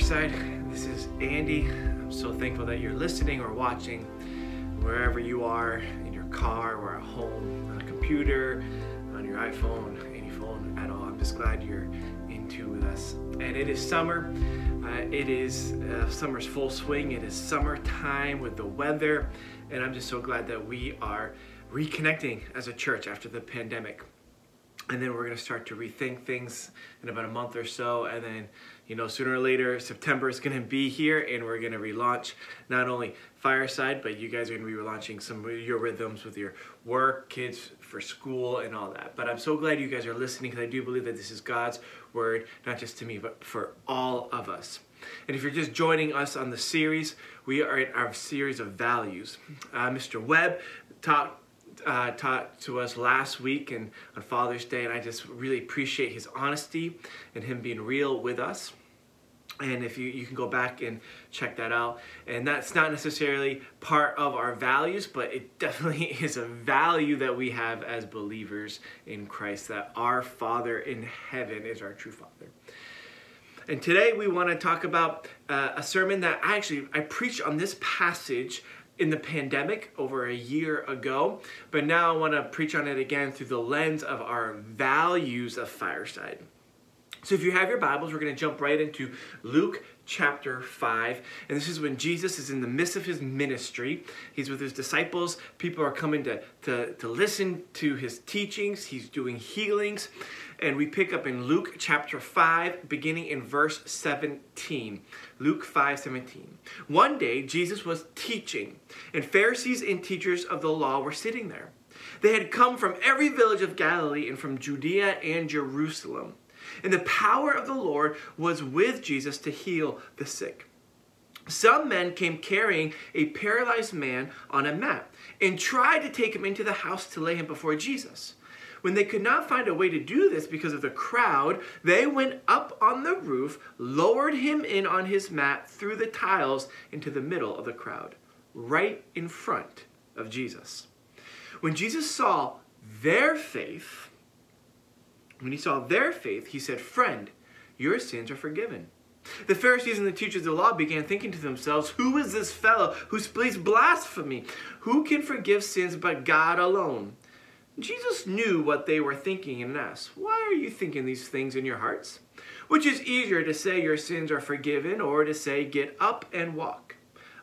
This is Andy. I'm so thankful that you're listening or watching wherever you are in your car or at home, on a computer, on your iPhone, any phone at all. I'm just glad you're in tune with us. And it is summer. Uh, it is uh, summer's full swing. It is summertime with the weather. And I'm just so glad that we are reconnecting as a church after the pandemic and then we're going to start to rethink things in about a month or so and then you know sooner or later september is going to be here and we're going to relaunch not only fireside but you guys are going to be relaunching some of your rhythms with your work kids for school and all that. But i'm so glad you guys are listening because i do believe that this is god's word not just to me but for all of us. And if you're just joining us on the series we are in our series of values. Uh, mr webb taught uh, taught to us last week and on Father's Day, and I just really appreciate his honesty and him being real with us. And if you, you can go back and check that out. And that's not necessarily part of our values, but it definitely is a value that we have as believers in Christ that our Father in heaven is our true Father. And today we want to talk about uh, a sermon that I actually I preached on this passage in the pandemic over a year ago, but now I want to preach on it again through the lens of our values of Fireside. So if you have your Bibles, we're going to jump right into Luke chapter 5. And this is when Jesus is in the midst of his ministry. He's with his disciples. People are coming to, to, to listen to his teachings. He's doing healings. And we pick up in Luke chapter 5, beginning in verse 17. Luke 5 17. One day, Jesus was teaching, and Pharisees and teachers of the law were sitting there. They had come from every village of Galilee and from Judea and Jerusalem. And the power of the Lord was with Jesus to heal the sick. Some men came carrying a paralyzed man on a mat and tried to take him into the house to lay him before Jesus. When they could not find a way to do this because of the crowd, they went up on the roof, lowered him in on his mat through the tiles into the middle of the crowd, right in front of Jesus. When Jesus saw their faith, when he saw their faith, he said, Friend, your sins are forgiven. The Pharisees and the teachers of the law began thinking to themselves, Who is this fellow who speaks blasphemy? Who can forgive sins but God alone? Jesus knew what they were thinking and asked, Why are you thinking these things in your hearts? Which is easier to say your sins are forgiven or to say get up and walk?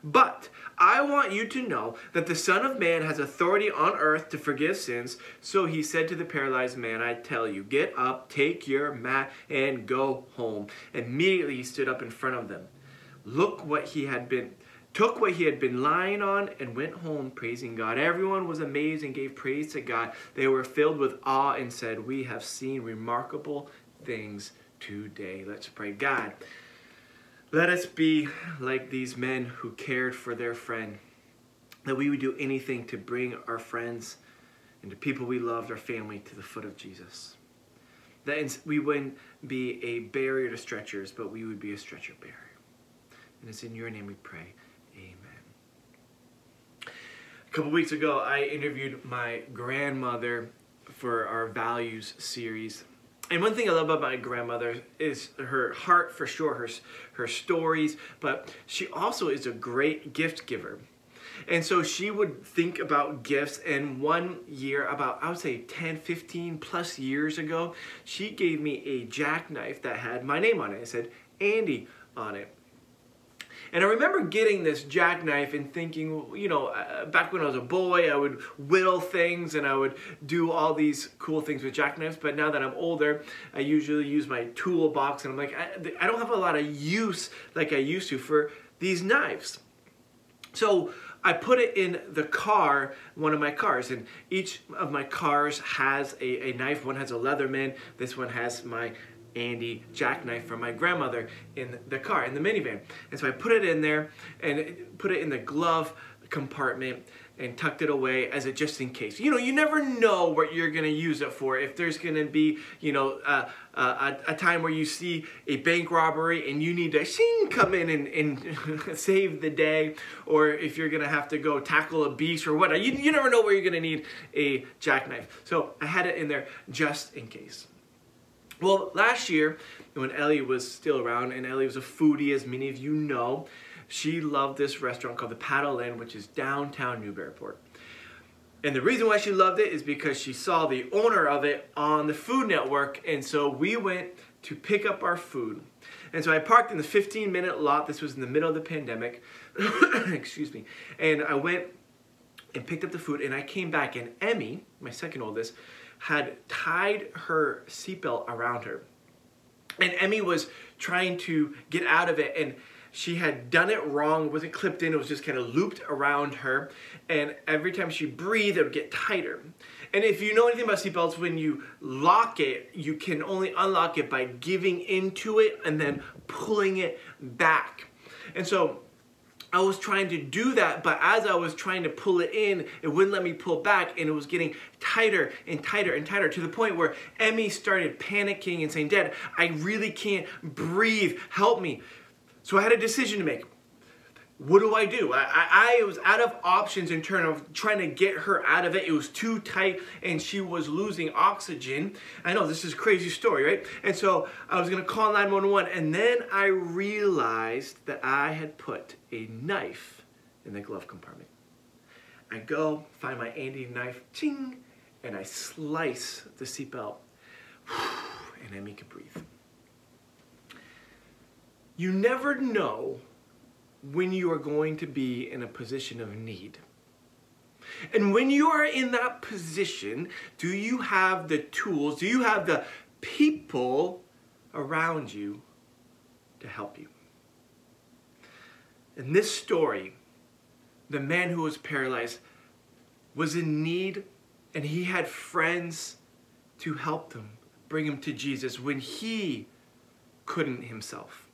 But I want you to know that the Son of Man has authority on earth to forgive sins. So he said to the paralyzed man, I tell you, get up, take your mat, and go home. Immediately he stood up in front of them. Look what he had been took what he had been lying on and went home praising God. Everyone was amazed and gave praise to God. They were filled with awe and said, We have seen remarkable things today. Let's pray. God, let us be like these men who cared for their friend, that we would do anything to bring our friends and the people we loved, our family, to the foot of Jesus. That we wouldn't be a barrier to stretchers, but we would be a stretcher bearer. And it's in your name we pray. Amen. A couple weeks ago, I interviewed my grandmother for our values series. And one thing I love about my grandmother is her heart for sure, her, her stories, but she also is a great gift giver. And so she would think about gifts. And one year, about I would say 10, 15 plus years ago, she gave me a jackknife that had my name on it. It said Andy on it. And I remember getting this jackknife and thinking, you know, uh, back when I was a boy, I would whittle things and I would do all these cool things with jackknives. But now that I'm older, I usually use my toolbox and I'm like, I, I don't have a lot of use like I used to for these knives. So I put it in the car, one of my cars, and each of my cars has a, a knife. One has a Leatherman, this one has my Andy jackknife from my grandmother in the car, in the minivan. And so I put it in there and put it in the glove compartment and tucked it away as a just in case. You know, you never know what you're going to use it for. If there's going to be, you know, uh, uh, a, a, time where you see a bank robbery and you need to shing, come in and, and save the day, or if you're going to have to go tackle a beast or whatever, You, you never know where you're going to need a jackknife. So I had it in there just in case. Well, last year, when Ellie was still around, and Ellie was a foodie, as many of you know, she loved this restaurant called the Paddle Inn, which is downtown Newburyport. And the reason why she loved it is because she saw the owner of it on the Food Network, and so we went to pick up our food. And so I parked in the 15 minute lot. This was in the middle of the pandemic. Excuse me. And I went and picked up the food, and I came back, and Emmy, my second oldest, had tied her seatbelt around her. And Emmy was trying to get out of it, and she had done it wrong, it wasn't clipped in, it was just kind of looped around her. And every time she breathed, it would get tighter. And if you know anything about seatbelts, when you lock it, you can only unlock it by giving into it and then pulling it back. And so I was trying to do that, but as I was trying to pull it in, it wouldn't let me pull back, and it was getting tighter and tighter and tighter to the point where Emmy started panicking and saying, Dad, I really can't breathe. Help me. So I had a decision to make what do I do? I, I, I, was out of options in terms of trying to get her out of it. It was too tight and she was losing oxygen. I know this is a crazy story, right? And so I was going to call 911 and then I realized that I had put a knife in the glove compartment. I go, find my Andy knife, ching, and I slice the seatbelt. And Emmy can breathe. You never know when you are going to be in a position of need. And when you are in that position, do you have the tools, do you have the people around you to help you? In this story, the man who was paralyzed was in need and he had friends to help him, bring him to Jesus when he couldn't himself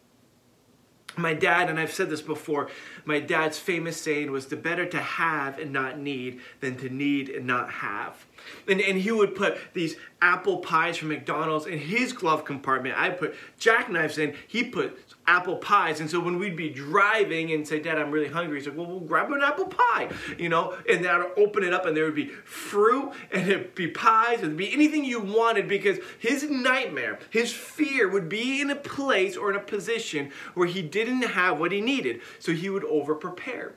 my dad, and I've said this before, my dad's famous saying was the better to have and not need than to need and not have. And, and he would put these apple pies from McDonald's in his glove compartment. I put jackknives in, he put apple pies. And so when we'd be driving and say, Dad, I'm really hungry, he's like, well, we'll grab an apple pie, you know, and I'd open it up and there would be fruit and it'd be pies, and be anything you wanted because his nightmare, his fear would be in a place or in a position where he didn't have what he needed. So he would over prepare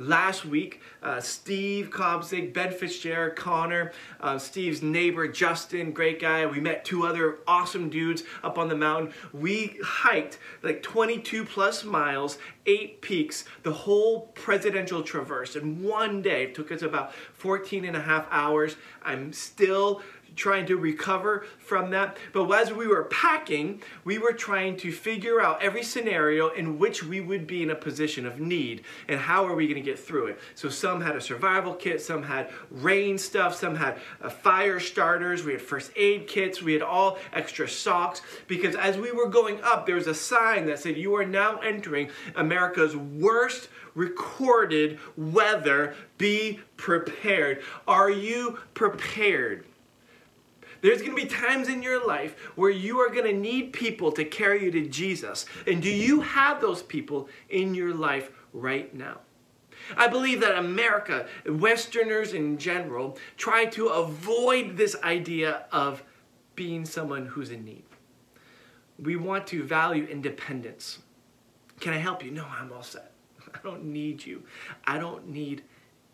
last week. Uh, Steve Cobzig, Ben Fitzgerald, Connor, uh, Steve's neighbor Justin, great guy. We met two other awesome dudes up on the mountain. We hiked like 22 plus miles, eight peaks, the whole presidential traverse in one day. It took us about 14 and a half hours. I'm still trying to recover from that. But as we were packing, we were trying to figure out every scenario in which we would be in a position of need and how are we going to get through it. So some had a survival kit, some had rain stuff, some had uh, fire starters, we had first aid kits, we had all extra socks because as we were going up, there was a sign that said, You are now entering America's worst recorded weather. Be prepared. Are you prepared? There's going to be times in your life where you are going to need people to carry you to Jesus. And do you have those people in your life right now? I believe that America, Westerners in general, try to avoid this idea of being someone who's in need. We want to value independence. Can I help you? No, I'm all set. I don't need you. I don't need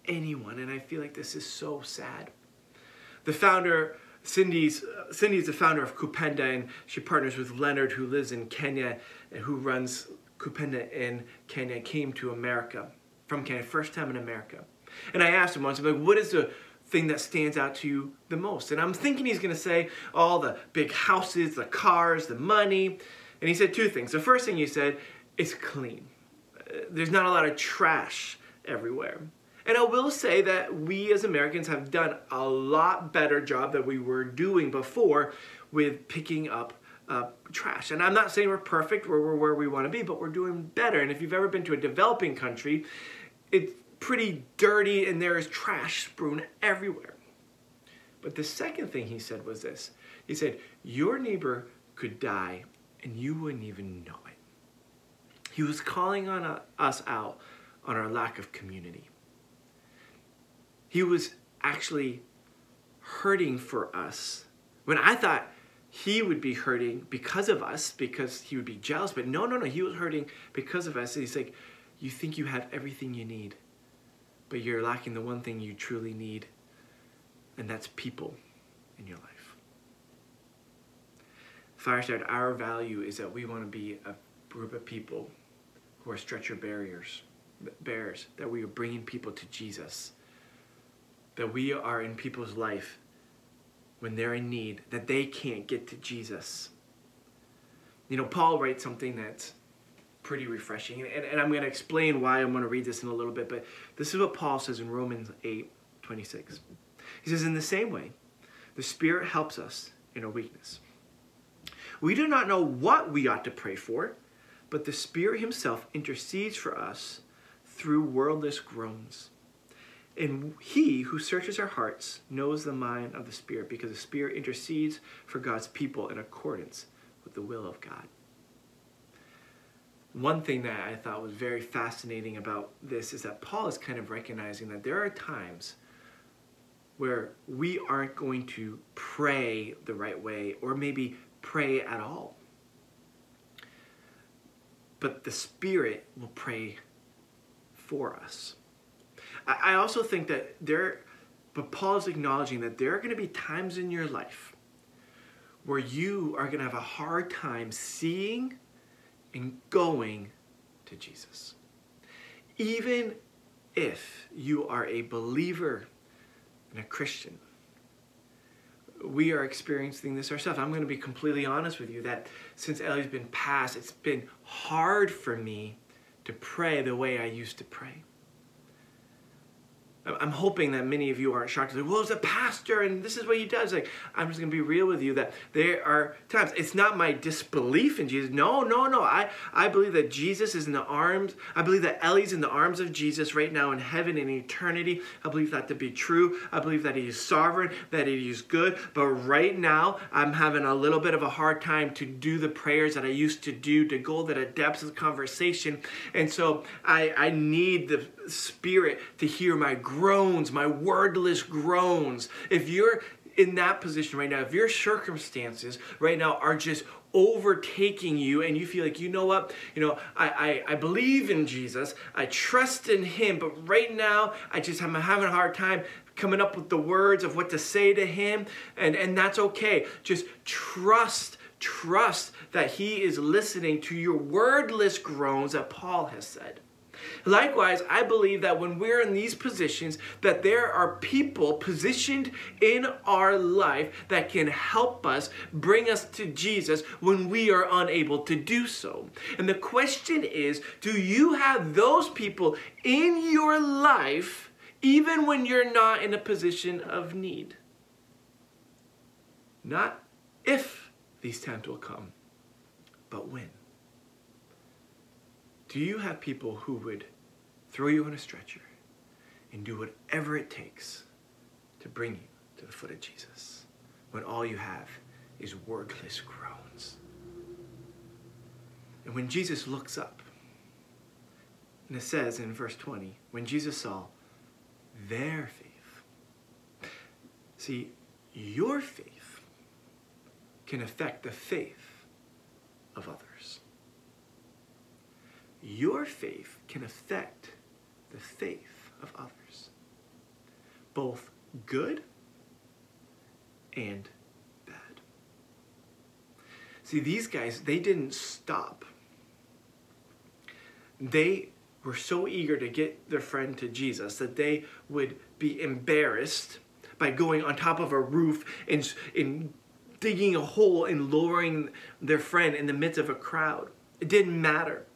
anyone. And I feel like this is so sad. The founder Cindy's uh, Cindy's the founder of Kupenda, and she partners with Leonard, who lives in Kenya and who runs Kupenda in Kenya. Came to America from Kenya, first time in America. And I asked him once, I'm like, what is the thing that stands out to you the most? And I'm thinking he's going to say all the big houses, the cars, the money. And he said two things. The first thing he said is clean. There's not a lot of trash everywhere. And I will say that we as Americans have done a lot better job than we were doing before with picking up uh, trash. And I'm not saying we're perfect, or we're where we want to be, but we're doing better. And if you've ever been to a developing country, it's pretty dirty and there is trash strewn everywhere. But the second thing he said was this he said, Your neighbor could die and you wouldn't even know it. He was calling on uh, us out on our lack of community. He was actually hurting for us when I thought he would be hurting because of us, because he would be jealous. But no, no, no, he was hurting because of us. And he's like, You think you have everything you need, but you're lacking the one thing you truly need, and that's people in your life. Fireside, our value is that we want to be a group of people who are stretcher barriers, bears, that we are bringing people to Jesus, that we are in people's life when they're in need, that they can't get to Jesus. You know, Paul writes something that's pretty refreshing, and, and I'm going to explain why I'm going to read this in a little bit, but this is what Paul says in Romans 8 26. He says, In the same way, the Spirit helps us in our weakness. We do not know what we ought to pray for, but the Spirit Himself intercedes for us through wordless groans. And he who searches our hearts knows the mind of the Spirit because the Spirit intercedes for God's people in accordance with the will of God. One thing that I thought was very fascinating about this is that Paul is kind of recognizing that there are times where we aren't going to pray the right way or maybe pray at all. But the Spirit will pray for us. I also think that there, but Paul is acknowledging that there are going to be times in your life where you are going to have a hard time seeing and going to Jesus. Even if you are a believer and a Christian, we are experiencing this ourselves. I'm going to be completely honest with you that since Ellie's been passed, it's been hard for me to pray the way I used to pray. I'm hoping that many of you aren't shocked. Like, well, it's a pastor, and this is what he does. Like, I'm just going to be real with you that there are times. It's not my disbelief in Jesus. No, no, no. I I believe that Jesus is in the arms. I believe that Ellie's in the arms of Jesus right now in heaven in eternity. I believe that to be true. I believe that He is sovereign, that He is good. But right now, I'm having a little bit of a hard time to do the prayers that I used to do to go to the depths of conversation, and so I I need the Spirit to hear my groans, my wordless groans. If you're in that position right now, if your circumstances right now are just overtaking you and you feel like, you know what, you know, I, I, I believe in Jesus, I trust in Him, but right now I just i'm having a hard time coming up with the words of what to say to Him, and, and that's okay. Just trust trust that he is listening to your wordless groans that Paul has said. Likewise, I believe that when we're in these positions, that there are people positioned in our life that can help us bring us to Jesus when we are unable to do so. And the question is, do you have those people in your life even when you're not in a position of need? Not if these times will come, but when. Do you have people who would throw you on a stretcher and do whatever it takes to bring you to the foot of Jesus when all you have is wordless groans? And when Jesus looks up, and it says in verse 20, when Jesus saw their faith, see, your faith can affect the faith of others your faith can affect the faith of others, both good and bad. See, these guys, they didn't stop. They were so eager to get their friend to Jesus that they would be embarrassed by going on top of a roof and, and digging a hole and lowering their friend in the midst of a crowd. It didn't matter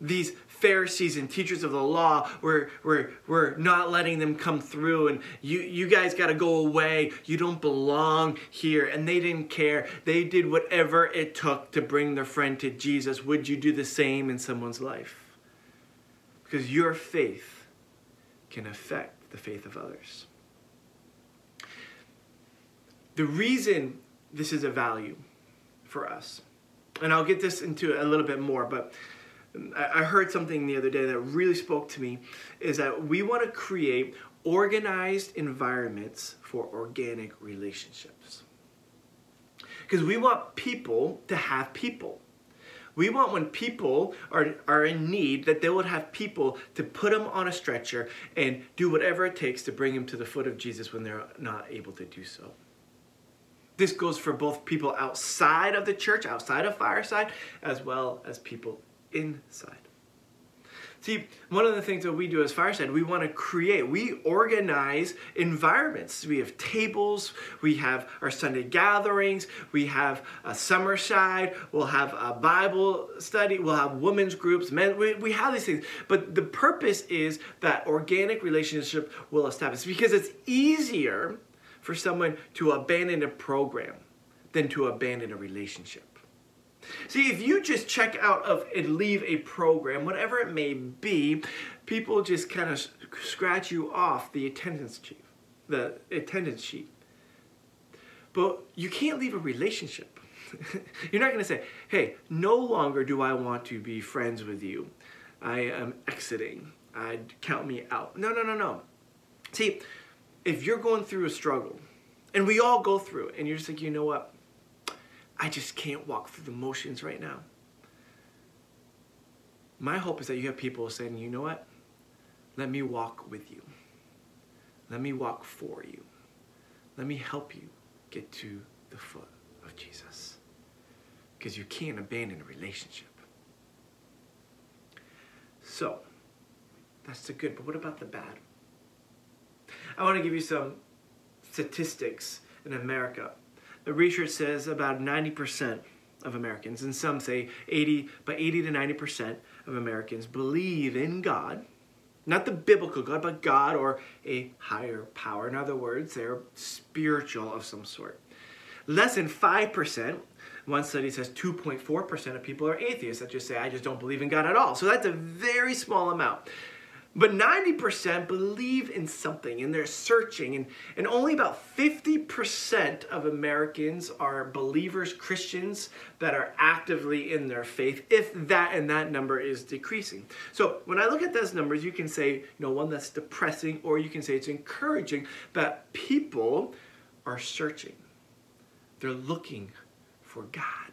these Pharisees and teachers of the law were, were, were not letting them come through and you, you guys got to go away. You don't belong here. And they didn't care. They did whatever it took to bring their friend to Jesus. Would you do the same in someone's life? Because your faith can affect the faith of others. The reason this is a value for us, and I'll get this into a little bit more, but I heard something the other day that really spoke to me is that we want to create organized environments for organic relationships. Because we want people to have people. We want when people are, are in need that they would have people to put them on a stretcher and do whatever it takes to bring them to the foot of Jesus when they're not able to do so. This goes for both people outside of the church, outside of Fireside, as well as people inside. See, one of the things that we do as Fireside, we want to create, we organize environments. We have tables, we have our Sunday gatherings, we have a summer side, we'll have a Bible study, we'll have women's groups, men, we, we have these things. But the purpose is that organic relationship will establish because it's easier for someone to abandon a program than to abandon a relationship. See, if you just check out of and leave a program, whatever it may be, people just kind of scratch you off the attendance sheet, the attendance sheet. But you can't leave a relationship. You're not going to say, "Hey, no longer do I want to be friends with you. I am exiting. I'd count me out." No, no, no, no. See, if you're going through a struggle, and we all go through it, and you're just like, you know what? I just can't walk through the motions right now. My hope is that you have people saying, you know what? Let me walk with you. Let me walk for you. Let me help you get to the foot of Jesus. Because you can't abandon a relationship. So, that's the good, but what about the bad? I want to give you some statistics in America the research says about 90% of Americans, and some say 80, but 80 to 90% of Americans believe in God. Not the biblical God, but God or a higher power. In other words, they're spiritual of some sort. Less than 5%, one study says 2.4% of people are atheists that just say, I just don't believe in God at all. So that's a very small amount. But 90% believe in something and they're searching, and, and only about 50% of Americans are believers, Christians that are actively in their faith, if that and that number is decreasing. So when I look at those numbers, you can say, you know, one that's depressing, or you can say it's encouraging that people are searching. They're looking for God.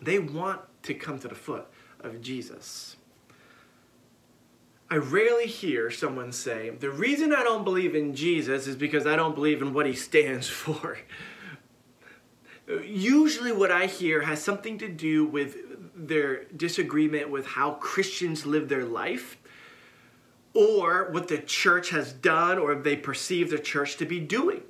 They want to come to the foot of Jesus. I rarely hear someone say, the reason I don't believe in Jesus is because I don't believe in what he stands for. Usually, what I hear has something to do with their disagreement with how Christians live their life, or what the church has done, or they perceive the church to be doing.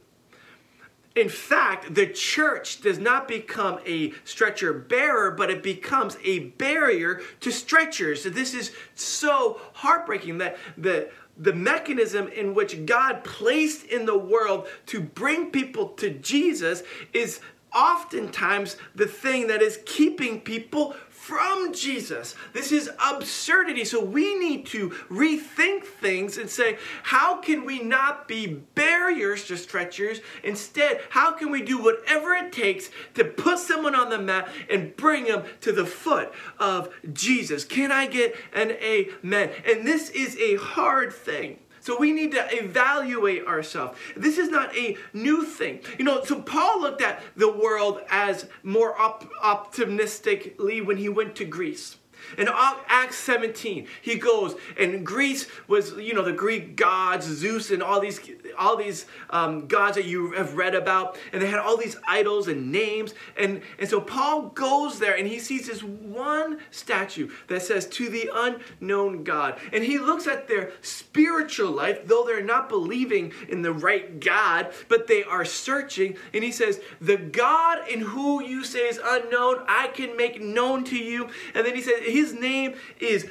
In fact, the church does not become a stretcher bearer, but it becomes a barrier to stretchers. This is so heartbreaking that the the mechanism in which God placed in the world to bring people to Jesus is oftentimes the thing that is keeping people from Jesus. This is absurdity. So we need to rethink things and say, how can we not be barriers to stretchers? Instead, how can we do whatever it takes to put someone on the mat and bring them to the foot of Jesus? Can I get an amen? And this is a hard thing. So we need to evaluate ourselves. This is not a new thing. You know, so Paul looked at the world as more op- optimistically when he went to Greece. In Acts 17, he goes, and Greece was, you know, the Greek gods, Zeus, and all these, all these um, gods that you have read about, and they had all these idols and names, and and so Paul goes there and he sees this one statue that says "To the unknown God," and he looks at their spiritual life, though they're not believing in the right God, but they are searching, and he says, "The God in who you say is unknown, I can make known to you," and then he says his name is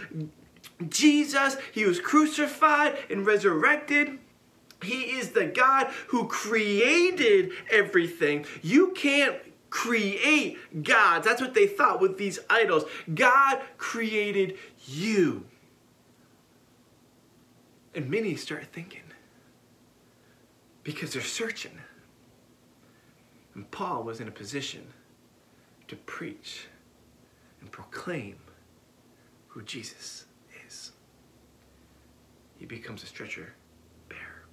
Jesus. He was crucified and resurrected. He is the God who created everything. You can't create gods. That's what they thought with these idols. God created you. And many start thinking because they're searching. And Paul was in a position to preach and proclaim who Jesus is. He becomes a stretcher bearer.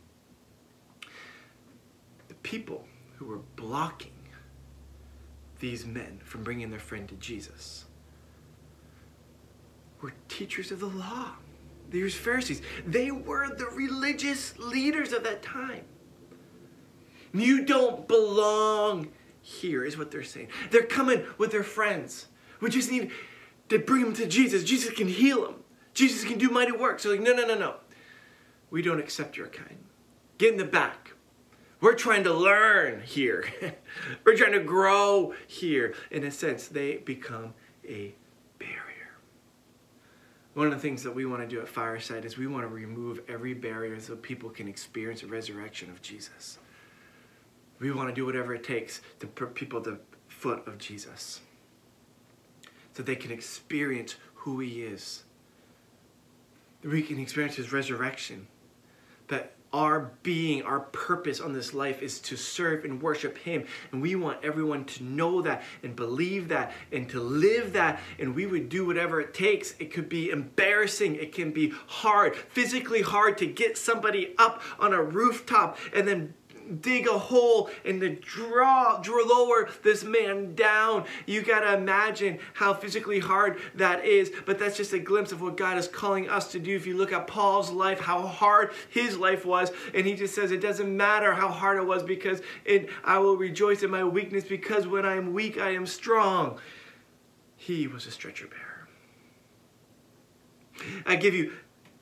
The people who were blocking these men from bringing their friend to Jesus were teachers of the law. These Pharisees. They were the religious leaders of that time. You don't belong here, is what they're saying. They're coming with their friends. We just need to bring him to Jesus. Jesus can heal him. Jesus can do mighty works. So like, no, no, no, no. We don't accept your kind. Get in the back. We're trying to learn here. We're trying to grow here. In a sense, they become a barrier. One of the things that we want to do at Fireside is we want to remove every barrier so people can experience the resurrection of Jesus. We want to do whatever it takes to put people at the foot of Jesus so they can experience who he is. We can experience his resurrection. That our being, our purpose on this life is to serve and worship Him. And we want everyone to know that and believe that and to live that. And we would do whatever it takes. It could be embarrassing, it can be hard, physically hard to get somebody up on a rooftop and then dig a hole and to draw, draw lower this man down. You gotta imagine how physically hard that is, but that's just a glimpse of what God is calling us to do. If you look at Paul's life, how hard his life was, and he just says it doesn't matter how hard it was because it, I will rejoice in my weakness because when I am weak, I am strong. He was a stretcher bearer. I give you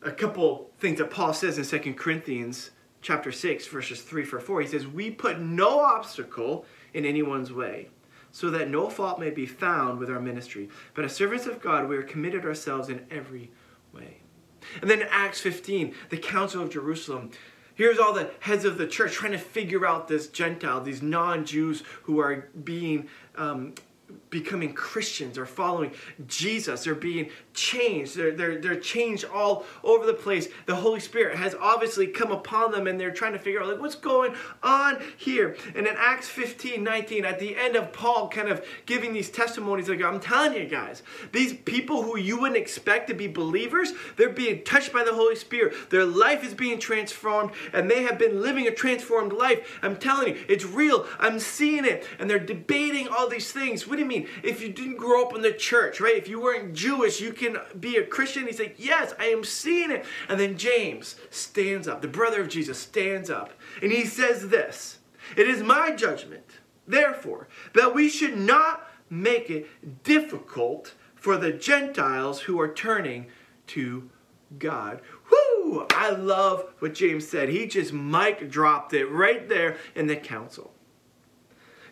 a couple things that Paul says in Second Corinthians chapter 6, verses 3 for 4, he says, We put no obstacle in anyone's way, so that no fault may be found with our ministry. But as servants of God, we are committed ourselves in every way. And then Acts 15, the Council of Jerusalem, here's all the heads of the church trying to figure out this Gentile, these non Jews who are being um, becoming Christians or following Jesus. They're being changed. They're, they're, they're changed all over the place. The Holy Spirit has obviously come upon them and they're trying to figure out like what's going on here. And in Acts 15, 19, at the end of Paul kind of giving these testimonies, like I'm telling you guys, these people who you wouldn't expect to be believers, they're being touched by the Holy Spirit. Their life is being transformed and they have been living a transformed life. I'm telling you, it's real. I'm seeing it. And they're debating all these things. What do you mean? If you didn't grow up in the church, right? If you weren't Jewish, you can be a Christian. He's like, Yes, I am seeing it. And then James stands up, the brother of Jesus stands up, and he says this It is my judgment, therefore, that we should not make it difficult for the Gentiles who are turning to God. Whoo! I love what James said. He just mic dropped it right there in the council.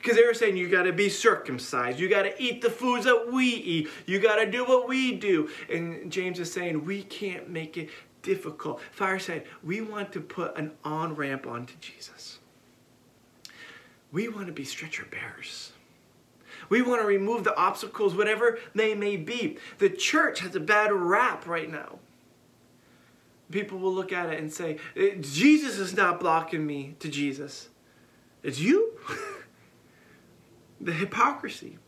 Because they were saying you got to be circumcised. You got to eat the foods that we eat. You got to do what we do. And James is saying we can't make it difficult. Fire Fireside, we want to put an on ramp onto Jesus. We want to be stretcher bearers. We want to remove the obstacles, whatever they may be. The church has a bad rap right now. People will look at it and say, Jesus is not blocking me to Jesus. It's you. the hypocrisy,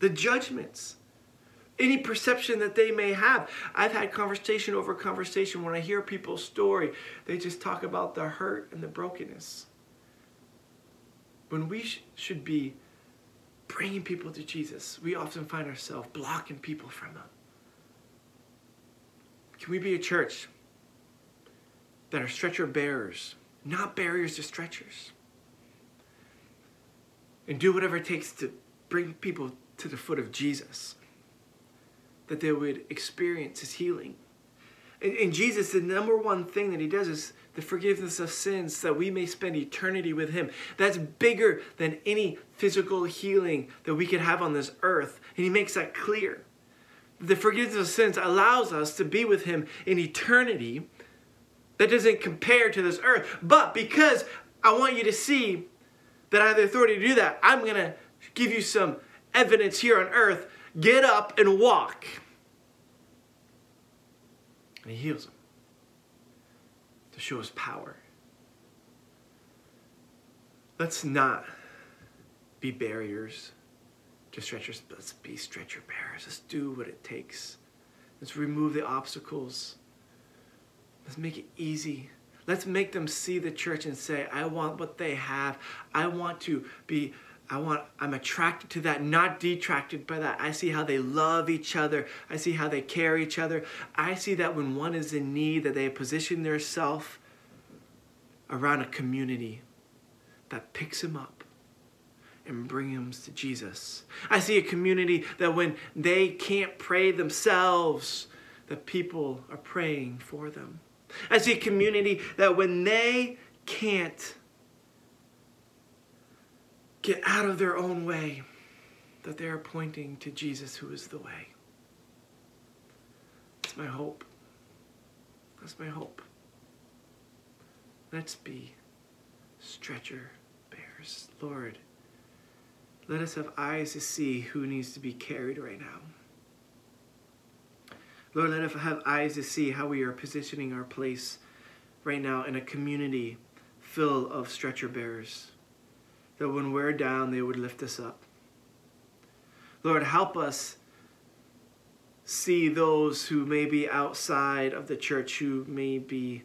the judgments, any perception that they may have. I've had conversation over conversation when I hear people's story, they just talk about the hurt and the brokenness. When we sh- should be bringing people to Jesus, we often find ourselves blocking people from Him. Can we be a church that are stretcher bearers, not barriers to stretchers? And do whatever it takes to bring people to the foot of Jesus, that they would experience his healing. And, and Jesus, the number one thing that he does is the forgiveness of sins so that we may spend eternity with him. That's bigger than any physical healing that we could have on this earth. And he makes that clear. The forgiveness of sins allows us to be with him in eternity that doesn't compare to this earth. But because I want you to see that I have the authority to do that, I'm going to give you some evidence here on earth. Get up and walk. And he heals him to show his power. Let's not be barriers to stretchers. Let's be stretcher bearers. Let's do what it takes. Let's remove the obstacles. Let's make it easy Let's make them see the church and say, I want what they have. I want to be I want I'm attracted to that, not detracted by that. I see how they love each other. I see how they care each other. I see that when one is in need that they position themselves around a community that picks them up and bring them to Jesus. I see a community that when they can't pray themselves, the people are praying for them. I see a community that when they can't get out of their own way, that they are pointing to Jesus who is the way. That's my hope. That's my hope. Let's be stretcher bearers. Lord, let us have eyes to see who needs to be carried right now. Lord, let us have eyes to see how we are positioning our place right now in a community full of stretcher bearers that when we're down, they would lift us up. Lord, help us see those who may be outside of the church, who may be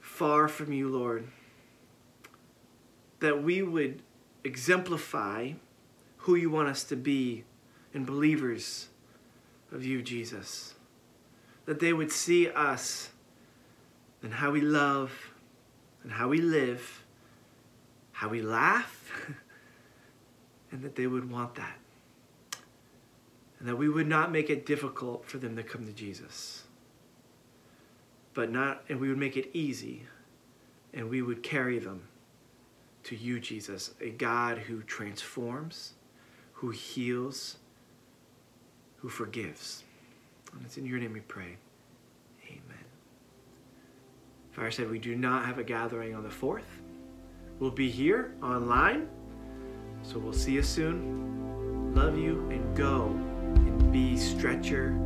far from you, Lord, that we would exemplify who you want us to be in believers of you, Jesus. That they would see us and how we love and how we live how we laugh, and that they would want that. And that we would not make it difficult for them to come to Jesus. But not, and we would make it easy, and we would carry them to you, Jesus, a God who transforms, who heals, who forgives. And it's in your name we pray. Amen. Fireside we do not have a gathering on the 4th We'll be here online. So we'll see you soon. Love you and go and be stretcher